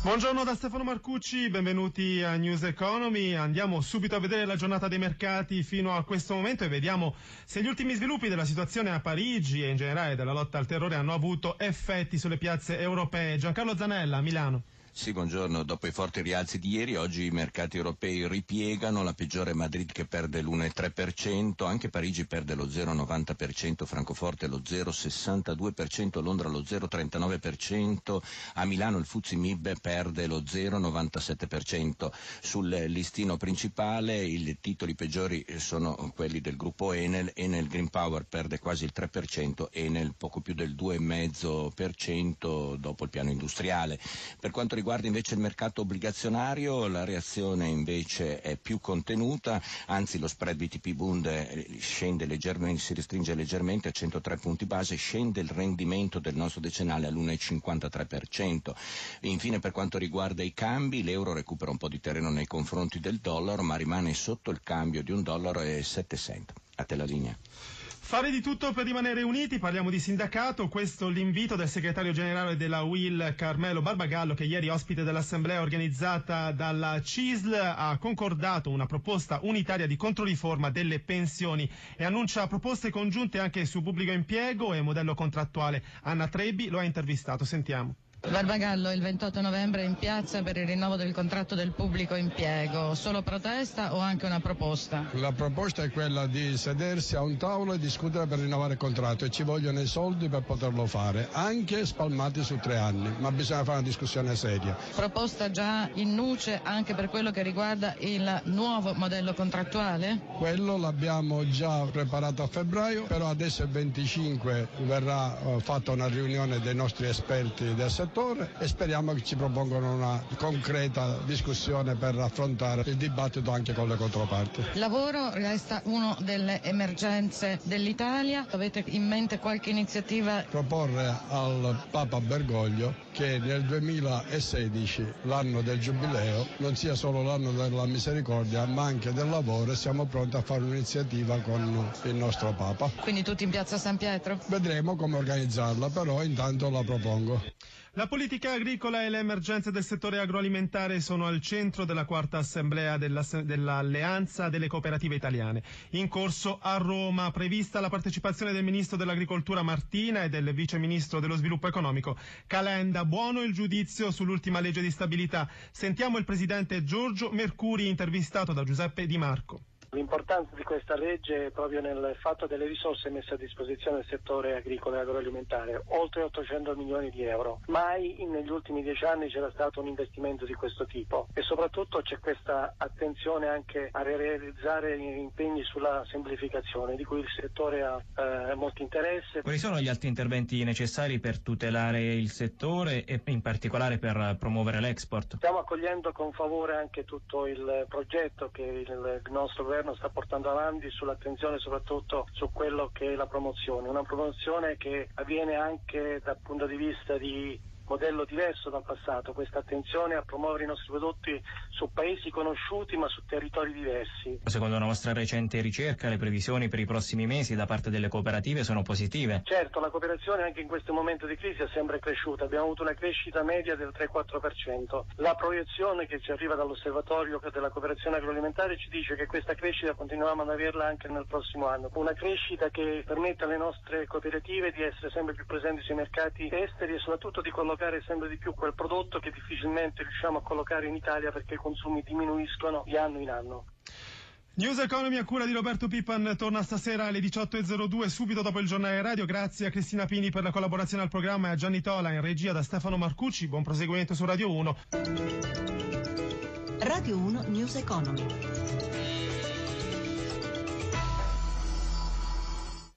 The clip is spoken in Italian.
Buongiorno da Stefano Marcucci, benvenuti a News Economy. Andiamo subito a vedere la giornata dei mercati fino a questo momento e vediamo se gli ultimi sviluppi della situazione a Parigi e in generale della lotta al terrore hanno avuto effetti sulle piazze europee. Giancarlo Zanella, Milano. Sì, buongiorno. Dopo i forti rialzi di ieri, oggi i mercati europei ripiegano, la peggiore è Madrid che perde l'1,3%, anche Parigi perde lo 0,90%, Francoforte lo 0,62%, Londra lo 0,39%, a Milano il Fuzzi Mib perde lo 0,97%. Sul listino principale i titoli peggiori sono quelli del gruppo Enel, Enel Green Power perde quasi il 3%, Enel poco più del 2,5% dopo il piano industriale. Per quanto riguarda riguarda invece il mercato obbligazionario la reazione invece è più contenuta, anzi lo spread BTP Bund eh, scende leggermente, si restringe leggermente a 103 punti base, scende il rendimento del nostro decennale all'1,53%. Infine per quanto riguarda i cambi, l'euro recupera un po' di terreno nei confronti del dollaro, ma rimane sotto il cambio di un dollaro e 7 cent. A te la linea. Fare di tutto per rimanere uniti, parliamo di sindacato, questo l'invito del segretario generale della UIL Carmelo Barbagallo che ieri ospite dell'assemblea organizzata dalla CISL ha concordato una proposta unitaria di controriforma delle pensioni e annuncia proposte congiunte anche su pubblico impiego e modello contrattuale. Anna Trebbi lo ha intervistato, sentiamo. Barbagallo il 28 novembre in piazza per il rinnovo del contratto del pubblico impiego. Solo protesta o anche una proposta? La proposta è quella di sedersi a un tavolo e discutere per rinnovare il contratto e ci vogliono i soldi per poterlo fare, anche spalmati su tre anni, ma bisogna fare una discussione seria. Proposta già in nuce anche per quello che riguarda il nuovo modello contrattuale? Quello l'abbiamo già preparato a febbraio, però adesso il 25 verrà uh, fatta una riunione dei nostri esperti del settore settore e speriamo che ci propongano una concreta discussione per affrontare il dibattito anche con le controparti. Il lavoro resta una delle emergenze dell'Italia. Avete in mente qualche iniziativa? Proporre al Papa Bergoglio che nel 2016, l'anno del Giubileo, non sia solo l'anno della misericordia ma anche del lavoro e siamo pronti a fare un'iniziativa con il nostro Papa. Quindi tutti in piazza San Pietro? Vedremo come organizzarla, però intanto la propongo. La politica agricola e le emergenze del settore agroalimentare sono al centro della quarta assemblea della, dell'Alleanza delle cooperative italiane. In corso a Roma, prevista la partecipazione del ministro dell'agricoltura Martina e del vice ministro dello sviluppo economico Calenda. Buono il giudizio sull'ultima legge di stabilità. Sentiamo il presidente Giorgio Mercuri intervistato da Giuseppe Di Marco. L'importanza di questa legge è proprio nel fatto delle risorse messe a disposizione del settore agricolo e agroalimentare, oltre 800 milioni di euro. Mai negli ultimi dieci anni c'era stato un investimento di questo tipo e soprattutto c'è questa attenzione anche a realizzare impegni sulla semplificazione di cui il settore ha eh, molto interesse. Quali sono gli altri interventi necessari per tutelare il settore e in particolare per promuovere l'export? Stiamo accogliendo con favore anche tutto il progetto che il nostro governo governo sta portando avanti sull'attenzione soprattutto su quello che è la promozione, una promozione che avviene anche dal punto di vista di modello diverso dal passato, questa attenzione a promuovere i nostri prodotti su paesi conosciuti ma su territori diversi. Secondo una vostra recente ricerca le previsioni per i prossimi mesi da parte delle cooperative sono positive? Certo, la cooperazione anche in questo momento di crisi è sempre cresciuta, abbiamo avuto una crescita media del 3-4%. La proiezione che ci arriva dall'osservatorio della cooperazione agroalimentare ci dice che questa crescita continuiamo ad averla anche nel prossimo anno, una crescita che permette alle nostre cooperative di essere sempre più presenti sui mercati esteri e soprattutto di collocare collocare sempre di più quel prodotto che difficilmente riusciamo a collocare in Italia perché i consumi diminuiscono di anno in anno. News Economy a cura di Roberto Pippan torna stasera alle 18.02 subito dopo il giornale radio. Grazie a Cristina Pini per la collaborazione al programma e a Gianni Tola in regia da Stefano Marcucci. Buon proseguimento su Radio 1. Radio 1 News Economy.